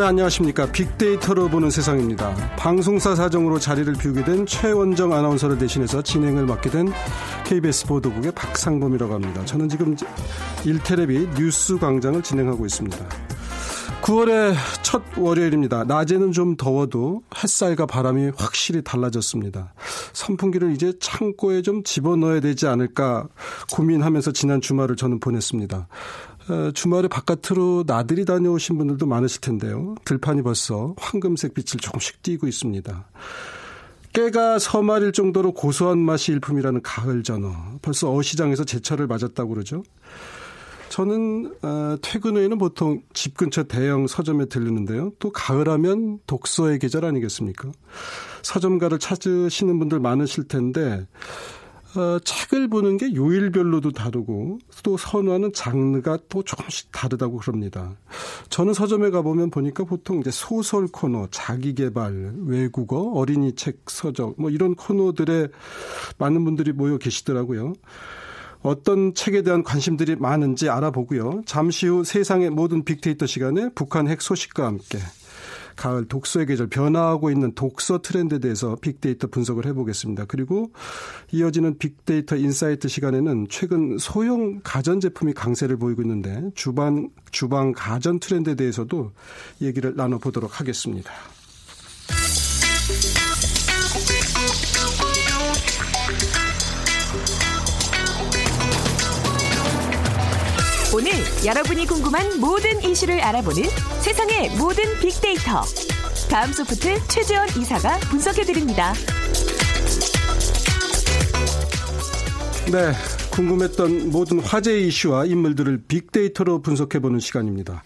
네, 안녕하십니까. 빅데이터로 보는 세상입니다. 방송사 사정으로 자리를 비우게 된 최원정 아나운서를 대신해서 진행을 맡게 된 KBS 보도국의 박상범이라고 합니다. 저는 지금 일테레비 뉴스 광장을 진행하고 있습니다. 9월의 첫 월요일입니다. 낮에는 좀 더워도 햇살과 바람이 확실히 달라졌습니다. 선풍기를 이제 창고에 좀 집어넣어야 되지 않을까 고민하면서 지난 주말을 저는 보냈습니다. 어, 주말에 바깥으로 나들이 다녀오신 분들도 많으실 텐데요. 들판이 벌써 황금색 빛을 조금씩 띠고 있습니다. 깨가 서말일 정도로 고소한 맛이 일품이라는 가을 전어. 벌써 어시장에서 제철을 맞았다고 그러죠. 저는 어, 퇴근 후에는 보통 집 근처 대형 서점에 들르는데요. 또 가을하면 독서의 계절 아니겠습니까? 서점가를 찾으시는 분들 많으실 텐데 어, 책을 보는 게 요일별로도 다르고 또 선호하는 장르가 또 조금씩 다르다고 그럽니다. 저는 서점에 가보면 보니까 보통 이제 소설 코너, 자기개발, 외국어, 어린이 책 서적 뭐 이런 코너들에 많은 분들이 모여 계시더라고요. 어떤 책에 대한 관심들이 많은지 알아보고요. 잠시 후 세상의 모든 빅데이터 시간에 북한 핵 소식과 함께 가을 독서의 계절 변화하고 있는 독서 트렌드에 대해서 빅데이터 분석을 해보겠습니다. 그리고 이어지는 빅데이터 인사이트 시간에는 최근 소형 가전제품이 강세를 보이고 있는데 주방, 주방 가전 트렌드에 대해서도 얘기를 나눠보도록 하겠습니다. 오늘 여러분이 궁금한 모든 이슈를 알아보는 세상의 모든 빅데이터. 다음 소프트 최재원 이사가 분석해드립니다. 네. 궁금했던 모든 화제 이슈와 인물들을 빅데이터로 분석해보는 시간입니다.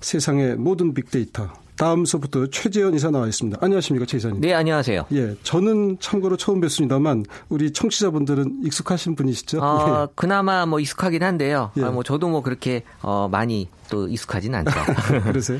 세상의 모든 빅데이터. 다음 소부터 최재현 이사 나와 있습니다. 안녕하십니까, 최 이사님. 네, 안녕하세요. 예, 저는 참고로 처음 뵙습니다만 우리 청취자분들은 익숙하신 분이시죠? 어, 예. 그나마 뭐 익숙하긴 한데요. 예. 아, 뭐 저도 뭐 그렇게 어, 많이 또 익숙하진 않죠. 그러세요?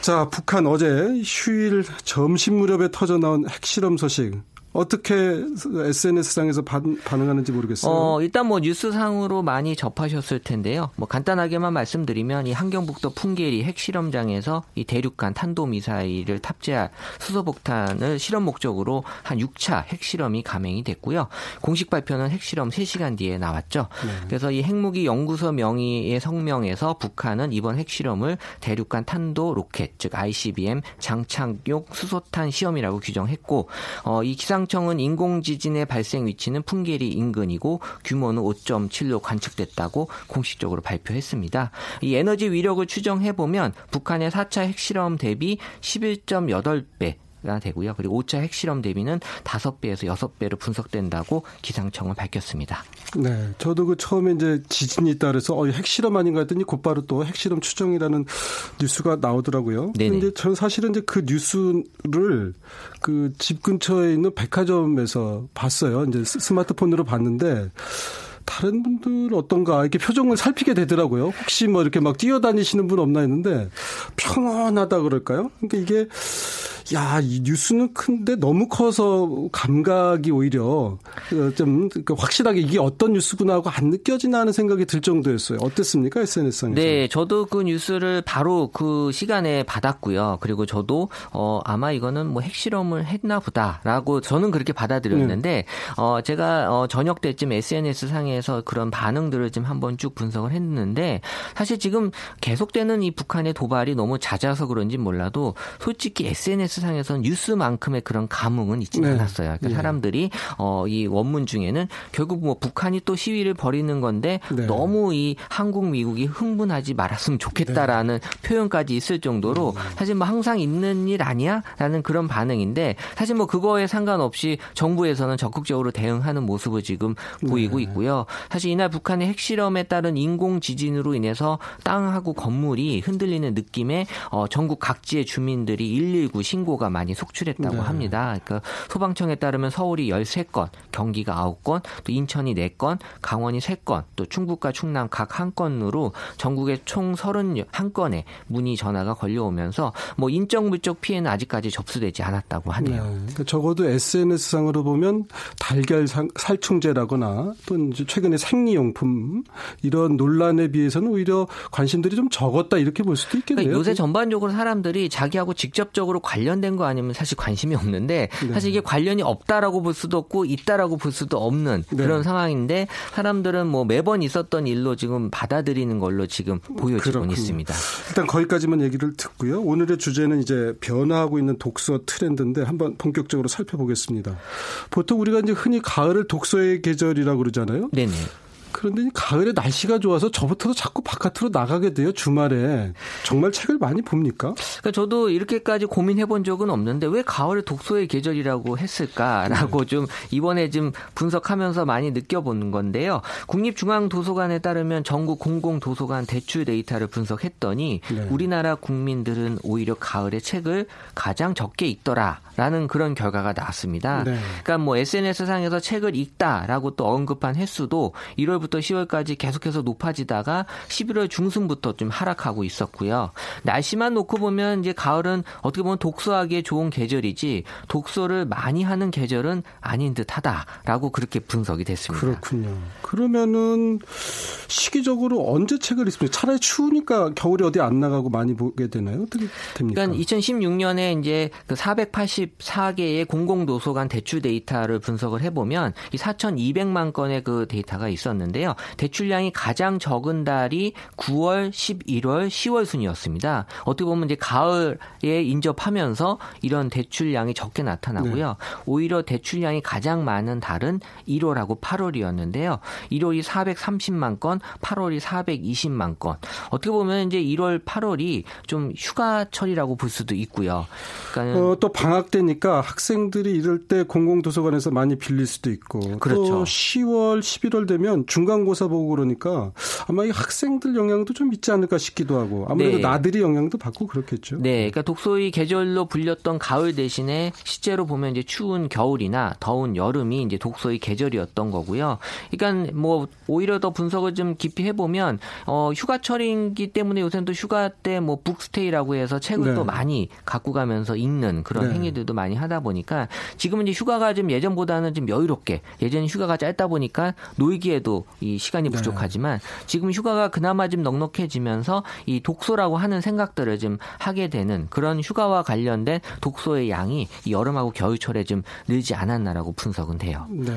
자, 북한 어제 휴일 점심 무렵에 터져 나온 핵실험 소식 어떻게 SNS상에서 반 응하는지 모르겠어요. 어, 일단 뭐 뉴스상으로 많이 접하셨을 텐데요. 뭐 간단하게만 말씀드리면 이 한경북도 풍계리 핵실험장에서 이 대륙간 탄도미사일을 탑재할 수소폭탄을 실험 목적으로 한 6차 핵실험이 감행이 됐고요. 공식 발표는 핵실험 3시간 뒤에 나왔죠. 네. 그래서 이 핵무기 연구소 명의의 성명에서 북한은 이번 핵실험을 대륙간 탄도 로켓 즉 ICBM 장착용 수소탄 시험이라고 규정했고 어, 이 기상 기상청은 인공지진의 발생 위치는 풍계리 인근이고 규모는 5.7로 관측됐다고 공식적으로 발표했습니다. 이 에너지 위력을 추정해 보면 북한의 4차 핵실험 대비 11.8배 가 되고요. 그리고 5차 핵실험 대비는 5배에서 6배로 분석된다고 기상청은 밝혔습니다. 네. 저도 그 처음에 이제 지진이 있다 그래서 어, 핵실험 아닌가 했더니 곧바로 또 핵실험 추정이라는 뉴스가 나오더라고요. 그런데 저는 사실은 이제 그 뉴스를 그 집 근처에 있는 백화점에서 봤어요. 이제 스마트폰으로 봤는데 다른 분들 어떤가 이렇게 표정을 살피게 되더라고요. 혹시 뭐 이렇게 막 뛰어다니시는 분 없나 했는데 평온하다 그럴까요? 그러니까 이게 야, 이 뉴스는 큰데 너무 커서 감각이 오히려 좀그 확실하게 이게 어떤 뉴스구나 하고 안 느껴지나 하는 생각이 들 정도였어요. 어땠습니까? SNS상에서. 네, 저도 그 뉴스를 바로 그 시간에 받았고요. 그리고 저도 어 아마 이거는 뭐 핵실험을 했나 보다라고 저는 그렇게 받아들였는데 네. 어 제가 어 저녁 때쯤 SNS 상에서 그런 반응들을 좀 한번 쭉 분석을 했는데 사실 지금 계속되는 이 북한의 도발이 너무 잦아서 그런지 몰라도 솔직히 SNS 뉴스상에서는 뉴스만큼의 그런 감흥은 있지 네. 않았어요. 그러니까 네. 사람들이 어, 이 원문 중에는 결국 뭐 북한이 또 시위를 벌이는 건데 네. 너무 이 한국 미국이 흥분하지 말았으면 좋겠다라는 네. 표현까지 있을 정도로 음. 사실 뭐 항상 있는 일 아니야라는 그런 반응인데 사실 뭐 그거에 상관없이 정부에서는 적극적으로 대응하는 모습을 지금 보이고 네. 있고요. 사실 이날 북한의 핵실험에 따른 인공 지진으로 인해서 땅하고 건물이 흔들리는 느낌에 어, 전국 각지의 주민들이 119 신고 신고가 많이 속출했다고 네. 합니다. 그러니까 소방청에 따르면 서울이 13건, 경기가 9건, 또 인천이 4건, 강원이 3건, 또 충북과 충남 각 한 건으로 전국에 총 31건의 문의 전화가 걸려오면서 뭐 인적 물적 피해는 아직까지 접수되지 않았다고 하네요. 네. 그러니까 적어도 SNS상으로 보면 달걀 살충제라거나 또 최근에 생리용품 이런 논란에 비해서는 오히려 관심들이 좀 적었다 이렇게 볼 수도 있겠네요. 그러니까 요새 전반적으로 사람들이 자기하고 직접적으로 관련 된 거 아니면 사실 관심이 없는데 네. 사실 이게 관련이 없다라고 볼 수도 없고 있다라고 볼 수도 없는 네. 그런 상황인데 사람들은 뭐 매번 있었던 일로 지금 받아들이는 걸로 지금 보여지고 있습니다. 일단 거기까지만 얘기를 듣고요. 오늘의 주제는 이제 변화하고 있는 독서 트렌드인데 한번 본격적으로 살펴보겠습니다. 보통 우리가 이제 흔히 가을을 독서의 계절이라고 그러잖아요. 네네. 그런데 가을에 날씨가 좋아서 저부터도 자꾸 바깥으로 나가게 돼요. 주말에 정말 책을 많이 봅니까? 그러니까 저도 이렇게까지 고민해 본 적은 없는데 왜 가을을 독서의 계절이라고 했을까라고 네. 좀 이번에 좀 분석하면서 많이 느껴보는 건데요. 국립중앙도서관에 따르면 전국 공공도서관 대출 데이터를 분석했더니 네. 우리나라 국민들은 오히려 가을에 책을 가장 적게 읽더라 라는 그런 결과가 나왔습니다. 네. 그러니까 뭐 SNS 상에서 책을 읽다라고 또 언급한 횟수도 1월 1월부터 10월까지 계속해서 높아지다가 11월 중순부터 좀 하락하고 있었고요. 날씨만 놓고 보면 이제 가을은 어떻게 보면 독서하기에 좋은 계절이지 독서를 많이 하는 계절은 아닌 듯하다라고 그렇게 분석이 됐습니다. 그렇군요. 그러면은 시기적으로 언제 책을 읽습니까? 차라리 추우니까 겨울에 어디 안 나가고 많이 보게 되나요? 어떻게 됩니까? 그러니까 2016년에 이제 그 484개의 공공도서관 대출 데이터를 분석을 해보면 이 4,200만 건의 그 데이터가 있었는데 있었는데요. 대출량이 가장 적은 달이 9월, 11월, 10월 순이었습니다. 어떻게 보면 이제 가을에 인접하면서 이런 대출량이 적게 나타나고요. 네. 오히려 대출량이 가장 많은 달은 1월하고 8월이었는데요. 1월이 430만 건, 8월이 420만 건. 어떻게 보면 이제 1월, 8월이 좀 휴가철이라고 볼 수도 있고요. 그러니까 어, 또 방학 때니까 학생들이 이럴 때 공공도서관에서 많이 빌릴 수도 있고 그렇죠. 또 10월, 11월 되면 중간고사 보고 그러니까 아마 이 학생들 영향도 좀 있지 않을까 싶기도 하고 아무래도 네. 나들이 영향도 받고 그렇겠죠. 네, 그러니까 독서의 계절로 불렸던 가을 대신에 실제로 보면 이제 추운 겨울이나 더운 여름이 이제 독서의 계절이었던 거고요. 그러니까 뭐 오히려 더 분석을 좀 깊이 해보면 어, 휴가철이기 때문에 요새는 또 휴가 때 뭐 북스테이라고 해서 책을 네. 또 많이 갖고 가면서 읽는 그런 네. 행위들도 많이 하다 보니까 지금은 이제 휴가가 좀 예전보다는 좀 여유롭게 예전 휴가가 짧다 보니까 놀기에도 이 시간이 네. 부족하지만 네. 지금 휴가가 그나마 좀 넉넉해지면서 이 독서라고 하는 생각들을 좀 하게 되는 그런 휴가와 관련된 독서의 양이 여름하고 겨울철에 좀 늘지 않았나라고 분석은 돼요. 네.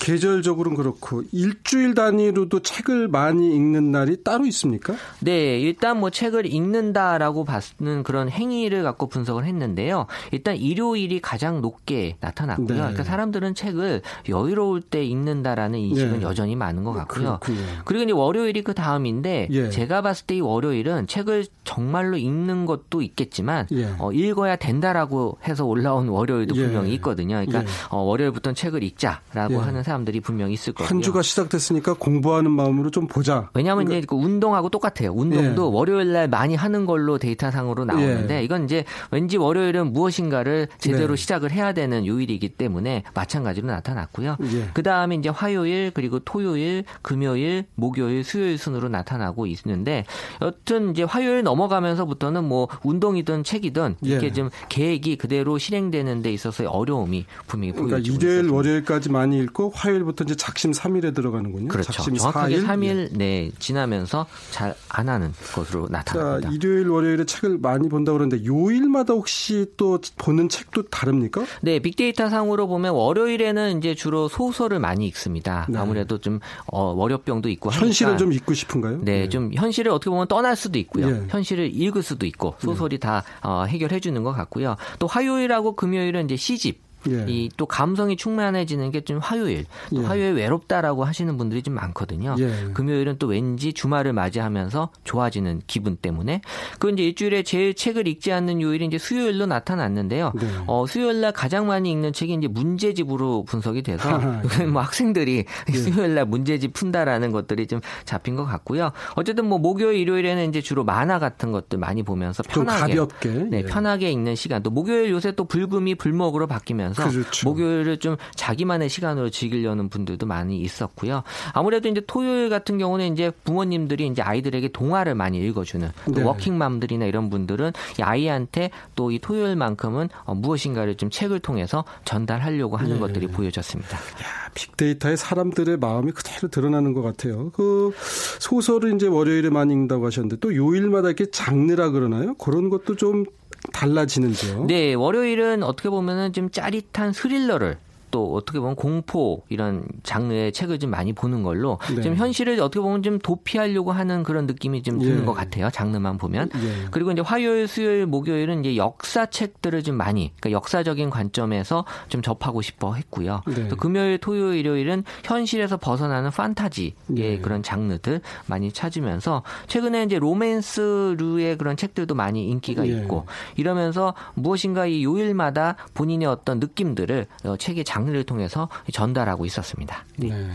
계절적으로는 그렇고 일주일 단위로도 책을 많이 읽는 날이 따로 있습니까? 네, 일단 뭐 책을 읽는다라고 봤는 그런 행위를 갖고 분석을 했는데요. 일단 일요일이 가장 높게 나타났고요. 네. 그러니까 사람들은 책을 여유로울 때 읽는다라는 인식은 네. 여전히 많은 것 같고요. 그렇군요. 그리고 이제 월요일이 그 다음인데 예. 제가 봤을 때 이 월요일은 책을 정말로 읽는 것도 있겠지만 예. 어, 읽어야 된다라고 해서 올라온 월요일도 예. 분명히 있거든요. 그러니까 예. 어, 월요일부터는 책을 읽자라고 예. 하는 사람들이 분명히 있을 거고요. 한 주가 시작됐으니까 공부하는 마음으로 좀 보자. 왜냐하면 그러니까. 이제 그 운동하고 똑같아요. 운동도 예. 월요일 날 많이 하는 걸로 데이터상으로 나오는데 예. 이건 이제 왠지 월요일은 무엇인가를 제대로 네. 시작을 해야 되는 요일이기 때문에 마찬가지로 나타났고요. 예. 그 다음에 이제 화요일 그리고 토요일, 금요일, 목요일, 수요일 순으로 나타나고 있는데 여튼 이제 화요일 넘어가면서부터는 뭐 운동이든 책이든 이렇게 예. 좀 계획이 그대로 실행되는 데 있어서의 어려움이 분명히 보여지고 그러니까 일요일, 월요일까지 많이 읽고 화요일부터 이제 작심 3일에 들어가는군요. 그렇죠. 작심 정확하게 4일? 3일 네, 지나면서 잘 안 하는 것으로 나타납니다. 자, 일요일, 월요일에 책을 많이 본다 그러는데 요일마다 혹시 또 보는 책도 다릅니까? 네, 빅데이터 상으로 보면 월요일에는 이제 주로 소설을 많이 읽습니다. 네. 아무래도 좀 어, 월요병도 있고 하니까 현실을 좀 읽고 싶은가요? 네, 네, 좀 현실을 어떻게 보면 떠날 수도 있고요. 예. 현실을 읽을 수도 있고 소설이 다 어, 해결해 주는 것 같고요. 또 화요일하고 금요일은 이제 시집 예. 이또 감성이 충만해지는 게 좀 화요일. 또 예. 화요일 외롭다라고 하시는 분들이 좀 많거든요. 예. 금요일은 또 왠지 주말을 맞이하면서 좋아지는 기분 때문에 그 이제 일주일에 제일 책을 읽지 않는 요일이 이제 수요일로 나타났는데요. 네. 어, 수요일 날 가장 많이 읽는 책이 이제 문제집으로 분석이 돼서 뭐 학생들이 예. 수요일 날 문제집 푼다라는 것들이 좀 잡힌 것 같고요. 어쨌든 뭐 목요일 일요일에는 이제 주로 만화 같은 것들 많이 보면서 편하게 가볍게 네, 예. 편하게 읽는 시간 또 목요일 요새 또 불금이 불먹으로 바뀌면서 그렇죠. 목요일을 좀 자기만의 시간으로 즐기려는 분들도 많이 있었고요. 아무래도 이제 토요일 같은 경우는 이제 부모님들이 이제 아이들에게 동화를 많이 읽어주는 네. 워킹맘들이나 이런 분들은 이 아이한테 또 이 토요일만큼은 어, 무엇인가를 좀 책을 통해서 전달하려고 하는 네. 것들이 보여졌습니다. 야, 빅데이터에 사람들의 마음이 그대로 드러나는 것 같아요. 그 소설을 이제 월요일에 많이 읽는다고 하셨는데 또 요일마다 이렇게 장르라 그러나요? 그런 것도 좀 달라지는지요? 네, 월요일은 어떻게 보면은 좀 짜릿한 스릴러를 또 어떻게 보면 공포 이런 장르의 책을 좀 많이 보는 걸로 네. 좀 현실을 어떻게 보면 좀 도피하려고 하는 그런 느낌이 좀 드는 예. 것 같아요. 장르만 보면. 예. 그리고 이제 화요일, 수요일, 목요일은 이제 역사 책들을 좀 많이 그러니까 역사적인 관점에서 좀 접하고 싶어 했고요. 네. 또 금요일, 토요일, 일요일은 현실에서 벗어나는 판타지의 예. 그런 장르들 많이 찾으면서 최근에 이제 로맨스류의 그런 책들도 많이 인기가 예. 있고 이러면서 무엇인가 이 요일마다 본인의 어떤 느낌들을 어, 책의 장 장르를 통해서 전달하고 있었습니다. 네. 네.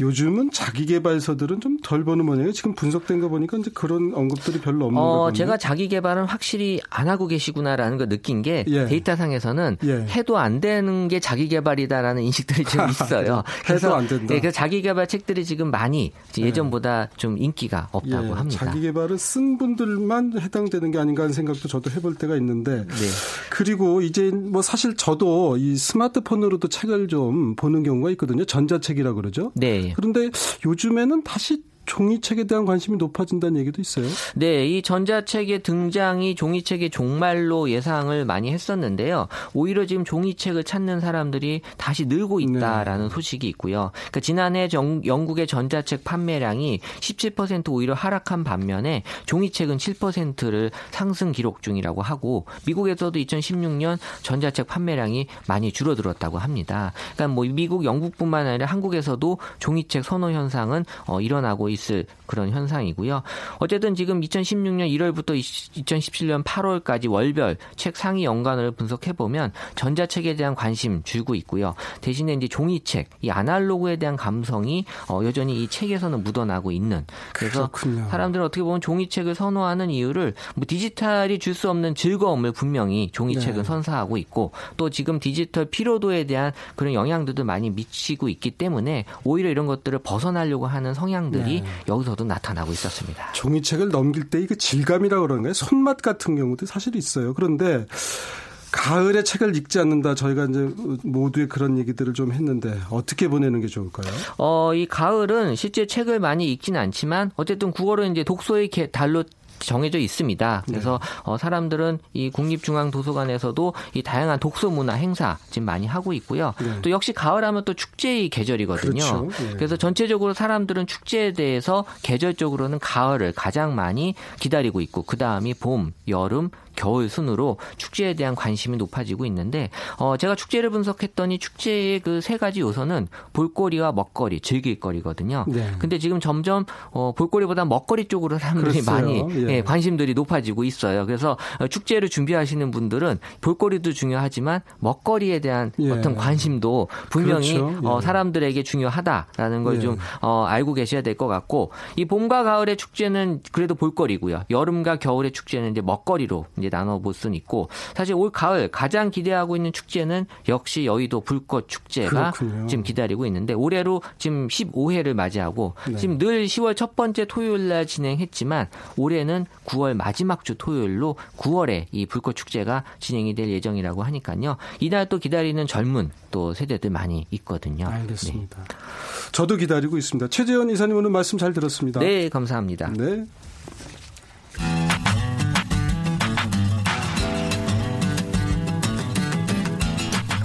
요즘은 자기 개발서들은 좀 덜 보는 모양이에요. 지금 분석된 거 보니까 이제 그런 언급들이 별로 없는 어, 거같요 제가 자기 개발은 확실히 안 하고 계시구나라는 걸 느낀 게 예. 데이터상에서는 예. 해도 안 되는 게 자기 개발이다라는 인식들이 좀 있어요. 그래서 안 된다. 예, 그래서 자기 개발 책들이 지금 많이 예. 예전보다 좀 인기가 없다고 예. 합니다. 자기 개발은 쓴 분들만 해당되는 게 아닌가 하는 생각도 저도 해볼 때가 있는데 네. 그리고 이제 뭐 사실 저도 이 스마트폰으로 도 책을 좀 보는 경우가 있거든요. 전자책이라 그러죠. 네. 예. 그런데 요즘에는 다시 종이책에 대한 관심이 높아진다는 얘기도 있어요. 네, 이 전자책의 등장이 종이책의 종말로 예상을 많이 했었는데요. 오히려 지금 종이책을 찾는 사람들이 다시 늘고 있다라는 네. 소식이 있고요. 그러니까 지난해 정, 영국의 전자책 판매량이 17% 오히려 하락한 반면에 종이책은 7%를 상승 기록 중이라고 하고 미국에서도 2016년 전자책 판매량이 많이 줄어들었다고 합니다. 그러니까 뭐 미국, 영국뿐만 아니라 한국에서도 종이책 선호 현상은 어, 일어나고 있. 있을 그런 현상이고요. 어쨌든 지금 2016년 1월부터 2017년 8월까지 월별 책 상위 연관을 분석해 보면 전자책에 대한 관심 줄고 있고요. 대신에 이제 종이책, 이 아날로그에 대한 감성이 어, 여전히 이 책에서는 묻어나고 있는. 그래서 그렇군요. 사람들은 어떻게 보면 종이책을 선호하는 이유를 뭐 디지털이 줄 수 없는 즐거움을 분명히 종이책은 네. 선사하고 있고 또 지금 디지털 피로도에 대한 그런 영향들도 많이 미치고 있기 때문에 오히려 이런 것들을 벗어나려고 하는 성향들이 네. 여기서도 나타나고 있었습니다. 종이책을 넘길 때그 질감이라 그러는가요? 손맛 같은 경우도 사실 있어요. 그런데 가을에 책을 읽지 않는다. 저희가 이제 모두의 그런 얘기들을 좀 했는데 어떻게 보내는 게 좋을까요? 어, 이 가을은 실제 책을 많이 읽지는 않지만 어쨌든 9월은 이제 독서의 달로 정해져 있습니다. 그래서 네. 어, 사람들은 이 국립중앙도서관에서도 이 다양한 독서 문화 행사 지금 많이 하고 있고요. 네. 또 역시 가을하면 또 축제의 계절이거든요. 그렇죠. 네. 그래서 전체적으로 사람들은 축제에 대해서 계절적으로는 가을을 가장 많이 기다리고 있고 그 다음이 봄, 여름, 겨울 순으로 축제에 대한 관심이 높아지고 있는데 어 제가 축제를 분석했더니 축제의 그 세 가지 요소는 볼거리와 먹거리, 즐길거리거든요. 네. 근데 지금 점점 어 볼거리보다 먹거리 쪽으로 사람들이 그랬어요. 많이 예. 예, 관심들이 높아지고 있어요. 그래서 어, 축제를 준비하시는 분들은 볼거리도 중요하지만 먹거리에 대한 예. 어떤 관심도 분명히 그렇죠. 어, 예. 사람들에게 중요하다라는 걸좀 예. 어, 알고 계셔야 될 것 같고 이 봄과 가을의 축제는 그래도 볼거리고요. 여름과 겨울의 축제는 이제 먹거리로 이제 이제 나눠볼 수는 있고 사실 올 가을 가장 기대하고 있는 축제는 역시 여의도 불꽃 축제가 그렇군요. 지금 기다리고 있는데 올해로 지금 15회를 맞이하고 네. 지금 늘 10월 첫 번째 토요일 날 진행했지만 올해는 9월 마지막 주 토요일로 9월에 이 불꽃 축제가 진행이 될 예정이라고 하니까요. 이날 또 기다리는 젊은 또 세대들 많이 있거든요. 알겠습니다. 네. 저도 기다리고 있습니다. 최재현 이사님 오늘 말씀 잘 들었습니다. 네, 감사합니다. 네.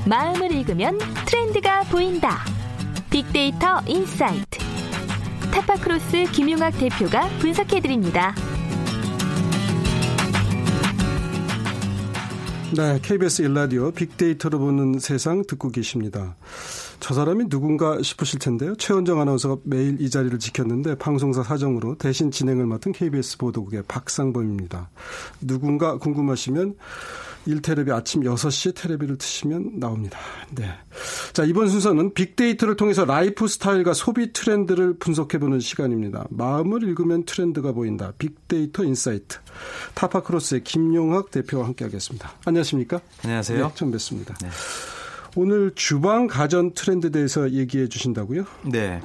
마음을 읽으면 트렌드가 보인다. 빅데이터 인사이트. 타파크로스 김용학 대표가 분석해드립니다. 네, KBS 일라디오 빅데이터로 보는 세상 듣고 계십니다. 저 사람이 누군가 싶으실 텐데요. 최원정 아나운서가 매일 이 자리를 지켰는데 방송사 사정으로 대신 진행을 맡은 KBS 보도국의 박상범입니다. 누군가 궁금하시면 1테레비 아침 6시에 테레비를 트시면 나옵니다. 네. 자, 이번 순서는 빅데이터를 통해서 라이프 스타일과 소비 트렌드를 분석해보는 시간입니다. 마음을 읽으면 트렌드가 보인다. 빅데이터 인사이트. 타파크로스의 김용학 대표와 함께 하겠습니다. 안녕하십니까? 안녕하세요. 네, 처음 뵙습니다. 네. 오늘 주방 가전 트렌드에 대해서 얘기해 주신다고요? 네.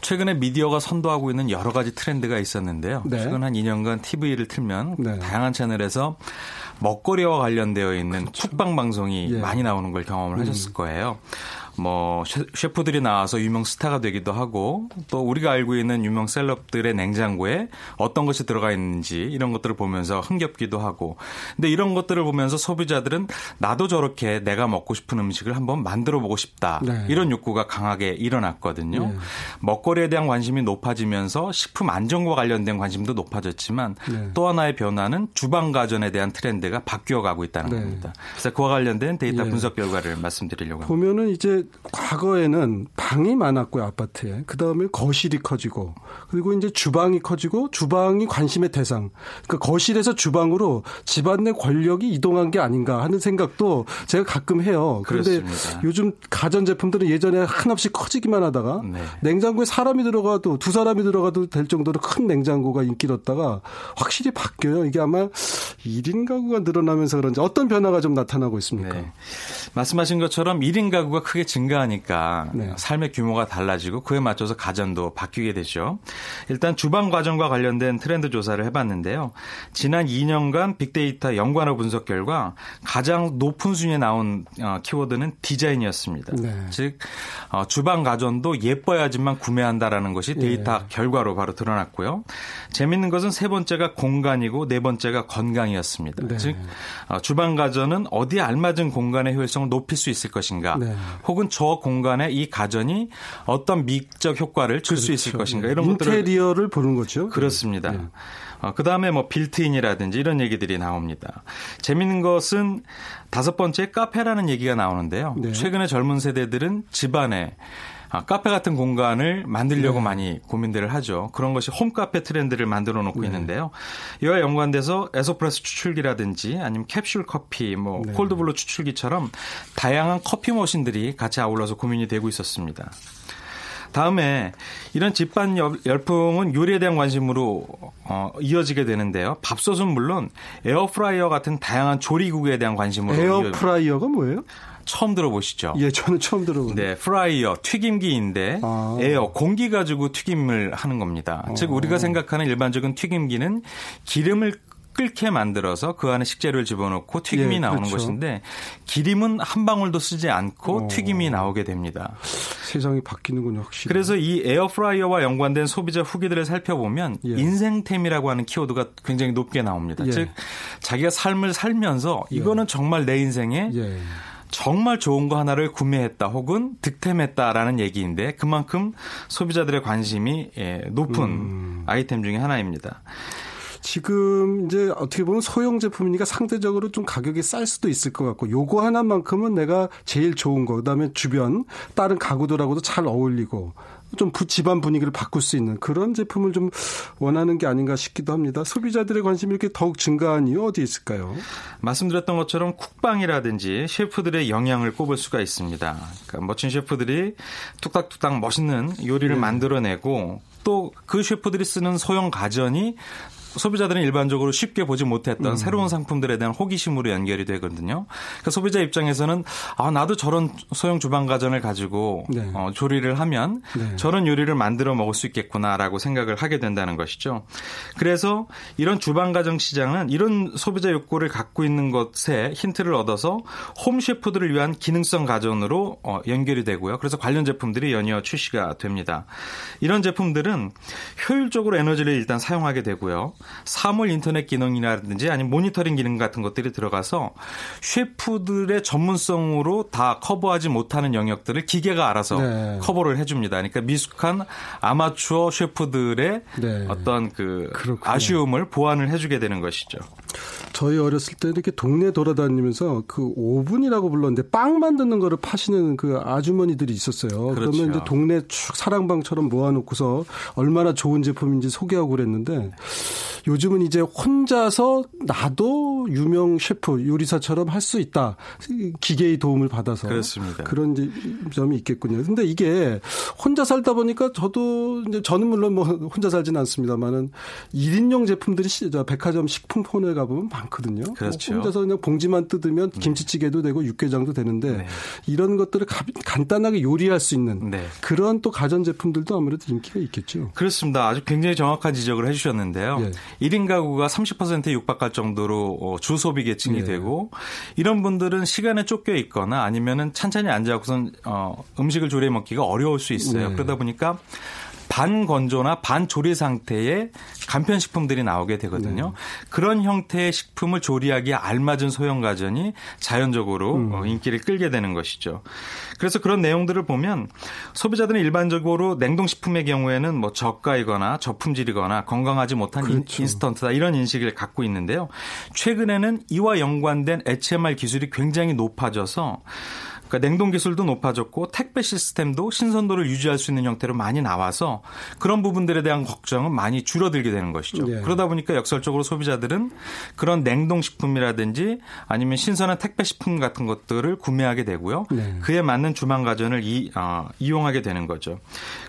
최근에 미디어가 선도하고 있는 여러 가지 트렌드가 있었는데요. 네. 최근 한 2년간 TV를 틀면 네. 다양한 채널에서 먹거리와 관련되어 있는 쿡방 방송이 예. 많이 나오는 걸 경험을 음. 하셨을 거예요. 뭐 셰프들이 나와서 유명 스타가 되기도 하고 또 우리가 알고 있는 유명 셀럽들의 냉장고에 어떤 것이 들어가 있는지 이런 것들을 보면서 흥겹기도 하고 근데 이런 것들을 보면서 소비자들은 나도 저렇게 내가 먹고 싶은 음식을 한번 만들어 보고 싶다 네. 이런 욕구가 강하게 일어났거든요. 네. 먹거리에 대한 관심이 높아지면서 식품 안전과 관련된 관심도 높아졌지만 네. 또 하나의 변화는 주방 가전에 대한 트렌드가 바뀌어 가고 있다는 네. 겁니다. 그래서 그와 관련된 데이터 예. 분석 결과를 말씀드리려고 합니다. 보면은 이제 과거에는 방이 많았고요 아파트에 그 다음에 거실이 커지고 그리고 이제 주방이 커지고 주방이 관심의 대상 그러니까 거실에서 주방으로 집안 내 권력이 이동한 게 아닌가 하는 생각도 제가 가끔 해요. 그런데 그렇습니다. 요즘 가전 제품들은 예전에 한없이 커지기만 하다가 네. 냉장고에 사람이 들어가도 두 사람이 들어가도 될 정도로 큰 냉장고가 인기였다가 확실히 바뀌어요. 이게 아마 1인 가구가 늘어나면서 그런지 어떤 변화가 좀 나타나고 있습니까? 네. 말씀하신 것처럼 1인 가구가 크게 증가하니까 네. 삶의 규모가 달라지고 그에 맞춰서 가전도 바뀌게 되죠. 일단 주방 가전과 관련된 트렌드 조사를 해봤는데요. 지난 2년간 빅데이터 연관어 분석 결과 가장 높은 순위에 나온 어, 키워드는 디자인이었습니다. 네. 즉 어, 주방 가전도 예뻐야지만 구매한다라는 것이 예. 데이터 네. 결과로 바로 드러났고요. 재밌는 것은 세 번째가 공간이고 네 번째가 건강이었습니다. 네. 즉 어, 주방 가전은 어디에 알맞은 공간의 효율성을 높일 수 있을 것인가, 네. 혹은 저 공간에 이 가전이 어떤 미적 효과를 줄 수 그렇죠. 있을 것인가 이런 인테리어를 것들을 인테리어를 보는 거죠. 그렇습니다. 네. 어, 그 다음에 뭐 빌트인이라든지 이런 얘기들이 나옵니다. 재밌는 것은 다섯 번째 카페라는 얘기가 나오는데요. 네. 최근에 젊은 세대들은 집안에 아, 카페 같은 공간을 만들려고 네. 많이 고민들을 하죠. 그런 것이 홈카페 트렌드를 만들어 놓고 네. 있는데요. 이와 연관돼서 에스프레소 추출기라든지 아니면 캡슐 커피, 뭐 네. cold brew 추출기처럼 다양한 커피 머신들이 같이 아울러서 고민이 되고 있었습니다. 다음에 이런 집반 열풍은 요리에 대한 관심으로 어, 이어지게 되는데요. 밥솥은 물론 에어프라이어 같은 다양한 조리기구에 대한 관심으로 에어프라이어가 뭐예요? 처음 들어보시죠? 예, 저는 처음 들어보네요. 네, 프라이어 튀김기인데 아. 에어 공기 가지고 튀김을 하는 겁니다. 어. 즉 우리가 생각하는 일반적인 튀김기는 기름을 끓게 만들어서 그 안에 식재료를 집어넣고 튀김이 예, 나오는 그렇죠. 것인데 기름은 한 방울도 쓰지 않고 어. 튀김이 나오게 됩니다. 세상이 바뀌는군요, 확실히. 그래서 이 에어프라이어와 연관된 소비자 후기들을 살펴보면 예. 인생템이라고 하는 키워드가 굉장히 높게 나옵니다. 예. 즉 자기가 삶을 살면서 예. 이거는 정말 내 인생에 예. 정말 좋은 거 하나를 구매했다 혹은 득템했다라는 얘기인데 그만큼 소비자들의 관심이 예, 높은 음. 아이템 중의 하나입니다. 지금 이제 어떻게 보면 소형 제품이니까 상대적으로 좀 가격이 쌀 수도 있을 것 같고 요거 하나만큼은 내가 제일 좋은 거 그다음에 주변 다른 가구들하고도 잘 어울리고 좀 집안 분위기를 바꿀 수 있는 그런 제품을 좀 원하는 게 아닌가 싶기도 합니다. 소비자들의 관심이 이렇게 더욱 증가한 이유 어디 있을까요? 말씀드렸던 것처럼 쿡방이라든지 셰프들의 영향을 꼽을 수가 있습니다. 그러니까 멋진 셰프들이 뚝딱뚝딱 멋있는 요리를 네. 만들어내고 또 그 셰프들이 쓰는 소형 가전이 소비자들은 일반적으로 쉽게 보지 못했던 음. 새로운 상품들에 대한 호기심으로 연결이 되거든요. 그러니까 소비자 입장에서는 아 나도 저런 소형 주방 가전을 가지고 네. 어, 조리를 하면 네. 저런 요리를 만들어 먹을 수 있겠구나라고 생각을 하게 된다는 것이죠. 그래서 이런 주방 가전 시장은 이런 소비자 욕구를 갖고 있는 것에 힌트를 얻어서 홈 셰프들을 위한 기능성 가전으로 어, 연결이 되고요. 그래서 관련 제품들이 연이어 출시가 됩니다. 이런 제품들은 효율적으로 에너지를 일단 사용하게 되고요. 사물 인터넷 기능이라든지 아니면 모니터링 기능 같은 것들이 들어가서 셰프들의 전문성으로 다 커버하지 못하는 영역들을 기계가 알아서 네. 커버를 해줍니다. 그러니까 미숙한 아마추어 셰프들의 네. 어떤 그 그렇군요. 아쉬움을 보완을 해주게 되는 것이죠. 저희 어렸을 때 이렇게 동네 돌아다니면서 그 오븐이라고 불렀는데 빵 만드는 거를 파시는 그 아주머니들이 있었어요. 그렇죠. 그러면 이제 동네 축 사랑방처럼 모아놓고서 얼마나 좋은 제품인지 소개하고 그랬는데 요즘은 이제 혼자서 나도 유명 셰프 요리사처럼 할 수 있다. 기계의 도움을 받아서 그렇습니다. 그런 점이 있겠군요. 근데 이게 혼자 살다 보니까 저도 이제 저는 물론 뭐 혼자 살지는 않습니다만은 1인용 제품들이 백화점 식품 폰에 가보면 많거든요. 뭐 그렇죠. 혼자서 그냥 봉지만 뜯으면 네. 김치찌개도 되고 육개장도 되는데 네. 이런 것들을 가, 간단하게 요리할 수 있는 네. 그런 또 가전 제품들도 아무래도 인기가 있겠죠. 그렇습니다. 아주 굉장히 정확한 지적을 해주셨는데요. 예. 1인 가구가 30%에 육박할 정도로 어, 주소비 계층이 예. 되고 이런 분들은 시간에 쫓겨 있거나 아니면은 찬찬히 앉아서는 어, 음식을 조리해 먹기가 어려울 수 있어요. 네. 그러다 보니까 반건조나 반조리 상태의 간편식품들이 나오게 되거든요. 네. 그런 형태의 식품을 조리하기에 알맞은 소형 가전이 자연적으로 음. 어, 인기를 끌게 되는 것이죠. 그래서 그런 내용들을 보면 소비자들은 일반적으로 냉동식품의 경우에는 뭐 저가이거나 저품질이거나 건강하지 못한 그렇죠. 인스턴트다 이런 인식을 갖고 있는데요. 최근에는 이와 연관된 HMR 기술이 굉장히 높아져서 그러니까 냉동 기술도 높아졌고 택배 시스템도 신선도를 유지할 수 있는 형태로 많이 나와서 그런 부분들에 대한 걱정은 많이 줄어들게 되는 것이죠. 네. 그러다 보니까 역설적으로 소비자들은 그런 냉동 식품이라든지 아니면 신선한 택배 식품 같은 것들을 구매하게 되고요. 네. 그에 맞는 주방 가전을 이, 어, 이용하게 되는 거죠.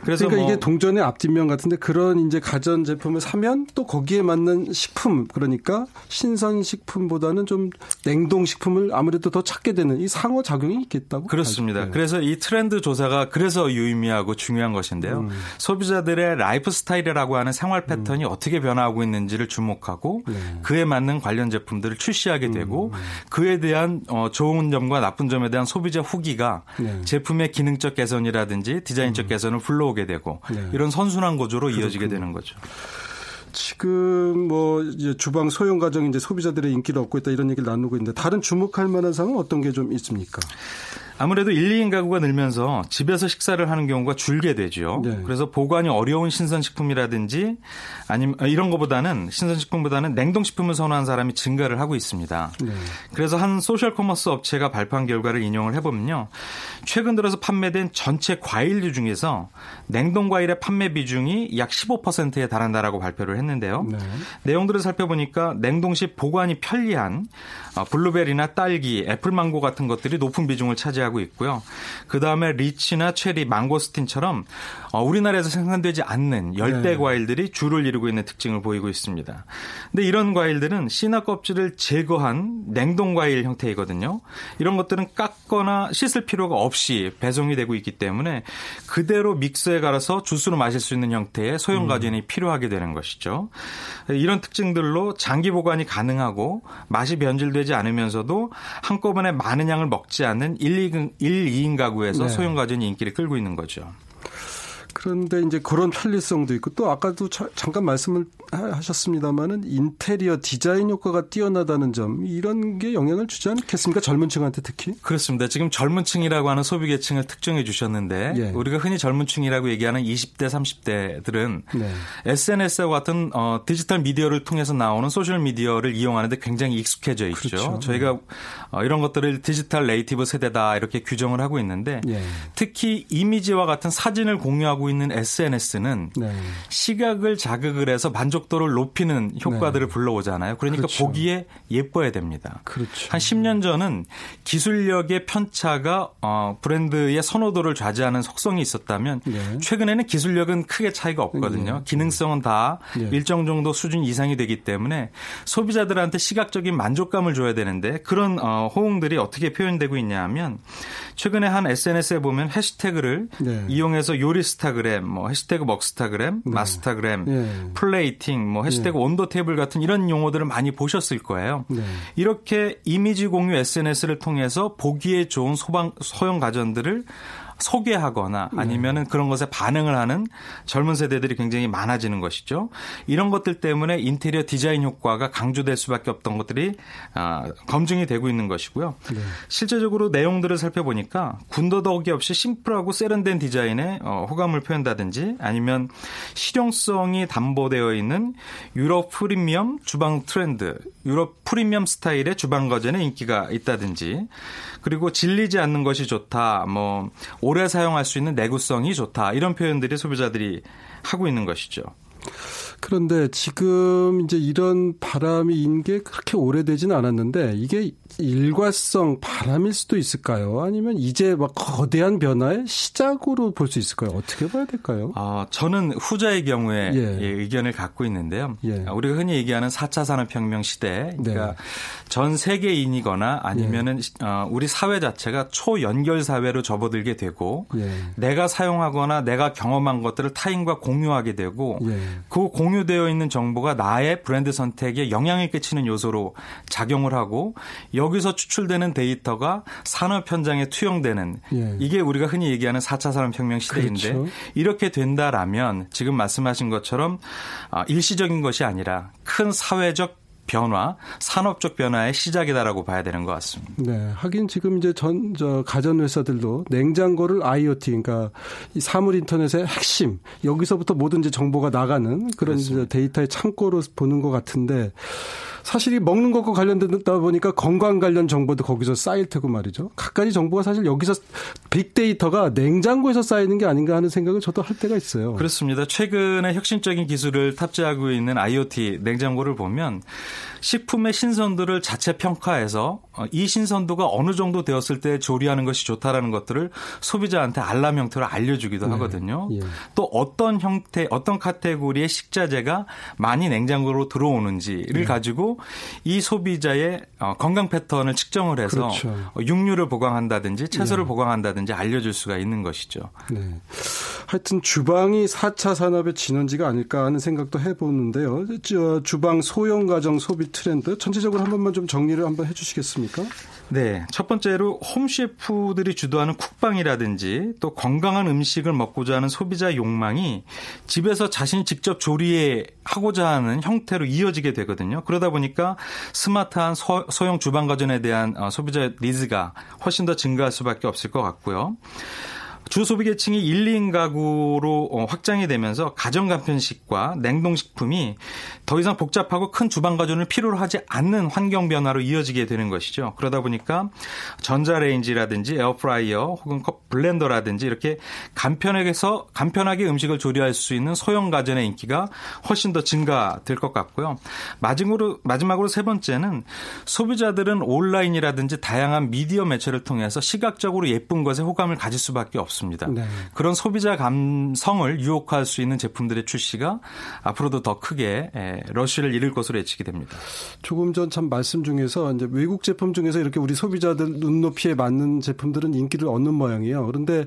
그래서 그러니까 뭐 이게 동전의 앞뒷면 같은데 그런 이제 가전 제품을 사면 또 거기에 맞는 식품 그러니까 신선 식품보다는 좀 냉동 식품을 아무래도 더 찾게 되는 이 상호 작용이 있겠 있다고? 그렇습니다. 네. 그래서 이 트렌드 조사가 그래서 유의미하고 중요한 것인데요. 음. 소비자들의 라이프 스타일이라고 하는 생활 패턴이 음. 어떻게 변화하고 있는지를 주목하고 네. 그에 맞는 관련 제품들을 출시하게 음. 되고 그에 대한 어, 좋은 점과 나쁜 점에 대한 소비자 후기가 네. 제품의 기능적 개선이라든지 디자인적 음. 개선을 불러오게 되고 네. 이런 선순환 구조로 그렇군요. 이어지게 되는 거죠. 지금 뭐 이제 주방 소형 가전이 이제 소비자들의 인기를 얻고 있다 이런 얘기를 나누고 있는데 다른 주목할 만한 상은 어떤 게 좀 있습니까? 아무래도 1, 2인 가구가 늘면서 집에서 식사를 하는 경우가 줄게 되죠. 네. 그래서 보관이 어려운 신선식품이라든지 아니면 이런 것보다는 신선식품보다는 냉동식품을 선호하는 사람이 증가를 하고 있습니다. 네. 그래서 한 소셜 커머스 업체가 발표한 결과를 인용을 해보면요. 최근 들어서 판매된 전체 과일류 중에서 냉동 과일의 판매 비중이 약 15%에 달한다라고 발표를 했는데요. 네. 내용들을 살펴보니까 냉동 시 보관이 편리한 어, 블루베리나 딸기, 애플망고 같은 것들이 높은 비중을 차지하고 있고요. 그 다음에 리치나 체리, 망고스틴처럼 어, 우리나라에서 생산되지 않는 열대 네. 과일들이 주를 이루고 있는 특징을 보이고 있습니다. 근데 이런 과일들은 씨나 껍질을 제거한 냉동 과일 형태이거든요. 이런 것들은 깎거나 씻을 필요가 없이 배송이 되고 있기 때문에 그대로 믹서에 갈아서 주스로 마실 수 있는 형태의 소형 음. 가전이 음. 필요하게 되는 것이죠. 이런 특징들로 장기 보관이 가능하고 맛이 변질되지 않으면서도 한꺼번에 많은 양을 먹지 않는 1, 2인, 1, 2인 가구에서 네. 소형 가전이 인기를 끌고 있는 거죠. 그런데 이제 그런 편리성도 있고 또 아까도 잠깐 말씀을 하셨습니다마는 인테리어 디자인 효과가 뛰어나다는 점 이런 게 영향을 주지 않겠습니까? 젊은 층한테 특히? 그렇습니다. 지금 젊은 층이라고 하는 소비 계층을 특정해 주셨는데 예. 우리가 흔히 젊은 층이라고 얘기하는 20대, 30대들은 네. SNS와 같은 어, 디지털 미디어를 통해서 나오는 소셜 미디어를 이용하는데 굉장히 익숙해져 있죠. 그렇죠. 저희가 어, 이런 것들을 digital native 세대다 이렇게 규정을 하고 있는데 예. 특히 이미지와 같은 사진을 공유하고 있는 SNS는 네. 시각을 자극을 해서 만족 만족도를 높이는 효과들을 네. 불러오잖아요. 그러니까 그렇죠. 보기에 예뻐야 됩니다. 그렇죠. 한 10년 전은 기술력의 편차가 어, 브랜드의 선호도를 좌지하는 속성이 있었다면 네. 최근에는 기술력은 크게 차이가 없거든요. 네. 기능성은 다 네. 일정 정도 수준 이상이 되기 때문에 소비자들한테 시각적인 만족감을 줘야 되는데 그런 어, 호응들이 어떻게 표현되고 있냐 하면 최근에 한 SNS에 보면 해시태그를 네. 이용해서 요리스타그램, 뭐 해시태그 먹스타그램, 네. 맛스타그램, 네. 플레이팅, 뭐 해시태그 네. on the table 같은 이런 용어들을 많이 보셨을 거예요. 네. 이렇게 이미지 공유 SNS를 통해서 보기에 좋은 소방, 소형 가전들을 소개하거나 아니면은 그런 것에 반응을 하는 젊은 세대들이 굉장히 많아지는 것이죠. 이런 것들 때문에 인테리어 디자인 효과가 강조될 수밖에 없던 것들이 아, 검증이 되고 있는 것이고요. 네. 실제적으로 내용들을 살펴보니까 군더더기 없이 심플하고 세련된 디자인에 어, 호감을 표현다든지 아니면 실용성이 담보되어 있는 유럽 프리미엄 주방 트렌드, 유럽 프리미엄 스타일의 주방 거전에 인기가 있다든지 그리고 질리지 않는 것이 좋다, 뭐 오래 사용할 수 있는 내구성이 좋다 이런 표현들이 소비자들이 하고 있는 것이죠. 그런데 지금 이제 이런 바람이 인 게 그렇게 오래되지는 않았는데 이게 일과성 바람일 수도 있을까요? 아니면 이제 막 거대한 변화의 시작으로 볼 수 있을까요? 어떻게 봐야 될까요? 어, 저는 후자의 경우에 예. 예, 의견을 갖고 있는데요. 예. 아, 우리가 흔히 얘기하는 4차 산업혁명 시대, 그러니까 네. 전 세계인이거나 아니면은 예. 어, 우리 사회 자체가 초연결 사회로 접어들게 되고 예. 내가 사용하거나 내가 경험한 것들을 타인과 공유하게 되고 예. 그 공유되어 있는 정보가 나의 브랜드 선택에 영향을 끼치는 요소로 작용을 하고 여 기서 추출되는 데이터가 산업 현장에 투영되는 예. 이게 우리가 흔히 얘기하는 4차 산업혁명 시대인데 그렇죠. 이렇게 된다라면 지금 말씀하신 것처럼 아, 일시적인 것이 아니라 큰 사회적 변화, 산업적 변화의 시작이다라고 봐야 되는 것 같습니다. 네, 하긴 지금 이제 전 저 가전 회사들도 냉장고를 IoT, 그러니까 이 사물 인터넷의 핵심 여기서부터 모든 이제 정보가 나가는 그런 데이터의 창고로 보는 것 같은데 사실 이 먹는 것과 관련되다 보니까 건강 관련 정보도 거기서 쌓일 테고 말이죠. 각가지 정보가 사실 여기서 빅데이터가 냉장고에서 쌓이는 게 아닌가 하는 생각을 저도 할 때가 있어요. 그렇습니다. 최근에 혁신적인 기술을 탑재하고 있는 IoT 냉장고를 보면 식품의 신선도를 자체 평가해서 어, 이 신선도가 어느 정도 되었을 때 조리하는 것이 좋다라는 것들을 소비자한테 알람 형태로 알려주기도 네. 하거든요. 예. 또 어떤 형태, 어떤 카테고리의 식자재가 많이 냉장고로 들어오는지를 네. 가지고 이 소비자의 어, 건강 패턴을 측정을 해서 그렇죠. 어, 육류를 보강한다든지 채소를 네. 보강한다든지 알려줄 수가 있는 것이죠. 네. 하여튼 주방이 4차 산업의 진원지가 아닐까 하는 생각도 해보는데요. 주방 소형 가정 소비 트렌드 전체적으로 한 번만 좀 정리를 한번 해주시겠습니까? 네. 첫 번째로 홈셰프들이 주도하는 쿡방이라든지 또 건강한 음식을 먹고자 하는 소비자 욕망이 집에서 자신이 직접 조리해 하고자 하는 형태로 이어지게 되거든요. 그러다 보니까 스마트한 소, 형 주방 가전에 대한 어, 소비자 니즈가 훨씬 더 증가할 수밖에 없을 것 같고요. 주 소비 계층이 1, 2인 가구로 어, 확장이 되면서 가정 간편식과 냉동식품이 더 이상 복잡하고 큰 주방 가전을 필요로 하지 않는 환경 변화로 이어지게 되는 것이죠. 그러다 보니까 전자레인지라든지 에어프라이어 혹은 블렌더라든지 이렇게 간편하게서 간편하게 음식을 조리할 수 있는 소형 가전의 인기가 훨씬 더 증가될 것 같고요. 마지막으로 마지막으로 세 번째는 소비자들은 온라인이라든지 다양한 미디어 매체를 통해서 시각적으로 예쁜 것에 호감을 가질 수밖에 없습니다. 없습니다. 네. 그런 소비자 감성을 유혹할 수 있는 제품들의 출시가 앞으로도 더 크게 러쉬를 이룰 것으로 예측이 됩니다. 조금 전 참 말씀 중에서 이제 외국 제품 중에서 이렇게 우리 소비자들 눈높이에 맞는 제품들은 인기를 얻는 모양이에요. 그런데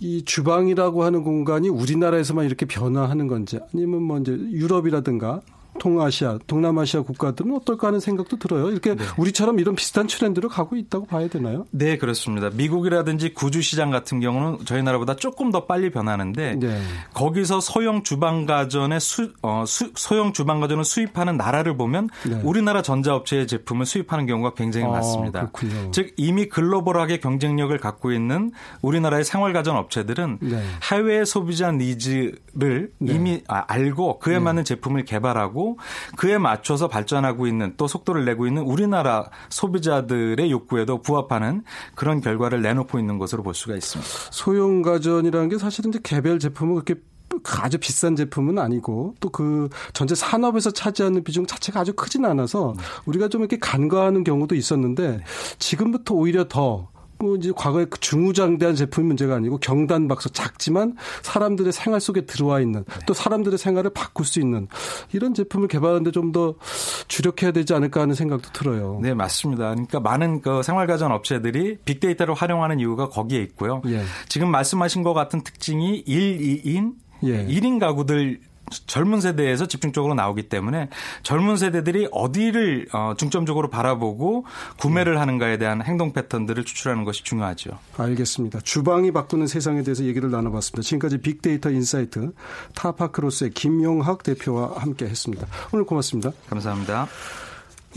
이 주방이라고 하는 공간이 우리나라에서만 이렇게 변화하는 건지 아니면 뭐 이제 유럽이라든가 동아시아, 동남아시아 국가들은 어떨까 하는 생각도 들어요. 이렇게 네. 우리처럼 이런 비슷한 트렌드로 가고 있다고 봐야 되나요? 네, 그렇습니다. 미국이라든지 구주 시장 같은 경우는 저희 나라보다 조금 더 빨리 변하는데 네. 거기서 소형 주방 가전의 수, 어, 수, 소형 주방 가전을 수입하는 나라를 보면 네. 우리나라 전자업체의 제품을 수입하는 경우가 굉장히 아, 많습니다. 그렇군요. 즉 이미 글로벌하게 경쟁력을 갖고 있는 우리나라의 생활 가전 업체들은 네. 해외 소비자 needs를 네. 이미 아, 알고 그에 네. 맞는 제품을 개발하고 그에 맞춰서 발전하고 있는 또 속도를 내고 있는 우리나라 소비자들의 욕구에도 부합하는 그런 결과를 내놓고 있는 것으로 볼 수가 있습니다. 소형 가전이라는 게 사실은 이제 개별 제품은 그렇게 아주 비싼 제품은 아니고 또 그 전체 산업에서 차지하는 비중 자체가 아주 크진 않아서 우리가 좀 이렇게 간과하는 경우도 있었는데 지금부터 오히려 더 뭐 이제 과거에 그 중우장대한 제품이 문제가 아니고 경단 박서 작지만 사람들의 생활 속에 들어와 있는 또 사람들의 생활을 바꿀 수 있는 이런 제품을 개발하는데 좀 더 주력해야 되지 않을까 하는 생각도 들어요. 네, 맞습니다. 그러니까 많은 그 생활가전 업체들이 빅데이터를 활용하는 이유가 거기에 있고요. 예. 지금 말씀하신 것 같은 특징이 1, 2인 예. 1인 가구들 젊은 세대에서 집중적으로 나오기 때문에 젊은 세대들이 어디를 어, 중점적으로 바라보고 구매를 하는가에 대한 행동 패턴들을 추출하는 것이 중요하죠. 알겠습니다. 주방이 바꾸는 세상에 대해서 얘기를 나눠봤습니다. 지금까지 빅데이터 인사이트 타파크로스의 김용학 대표와 함께 했습니다. 오늘 고맙습니다. 감사합니다.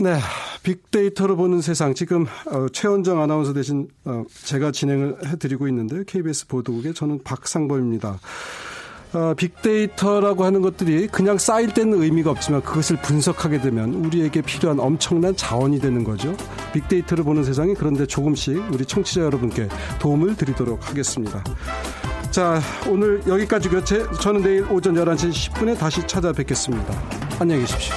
네, 빅데이터로 보는 세상 지금 어, 최원정 아나운서 대신 어, 제가 진행을 해드리고 있는데 KBS 보도국의 저는 박상범입니다. 어, 빅데이터라고 하는 것들이 그냥 쌓일 때는 의미가 없지만 그것을 분석하게 되면 우리에게 필요한 엄청난 자원이 되는 거죠. 빅데이터를 보는 세상이 그런데 조금씩 우리 청취자 여러분께 도움을 드리도록 하겠습니다. 자, 오늘 여기까지고요. 저는 내일 오전 11시 10분에 다시 찾아뵙겠습니다. 안녕히 계십시오.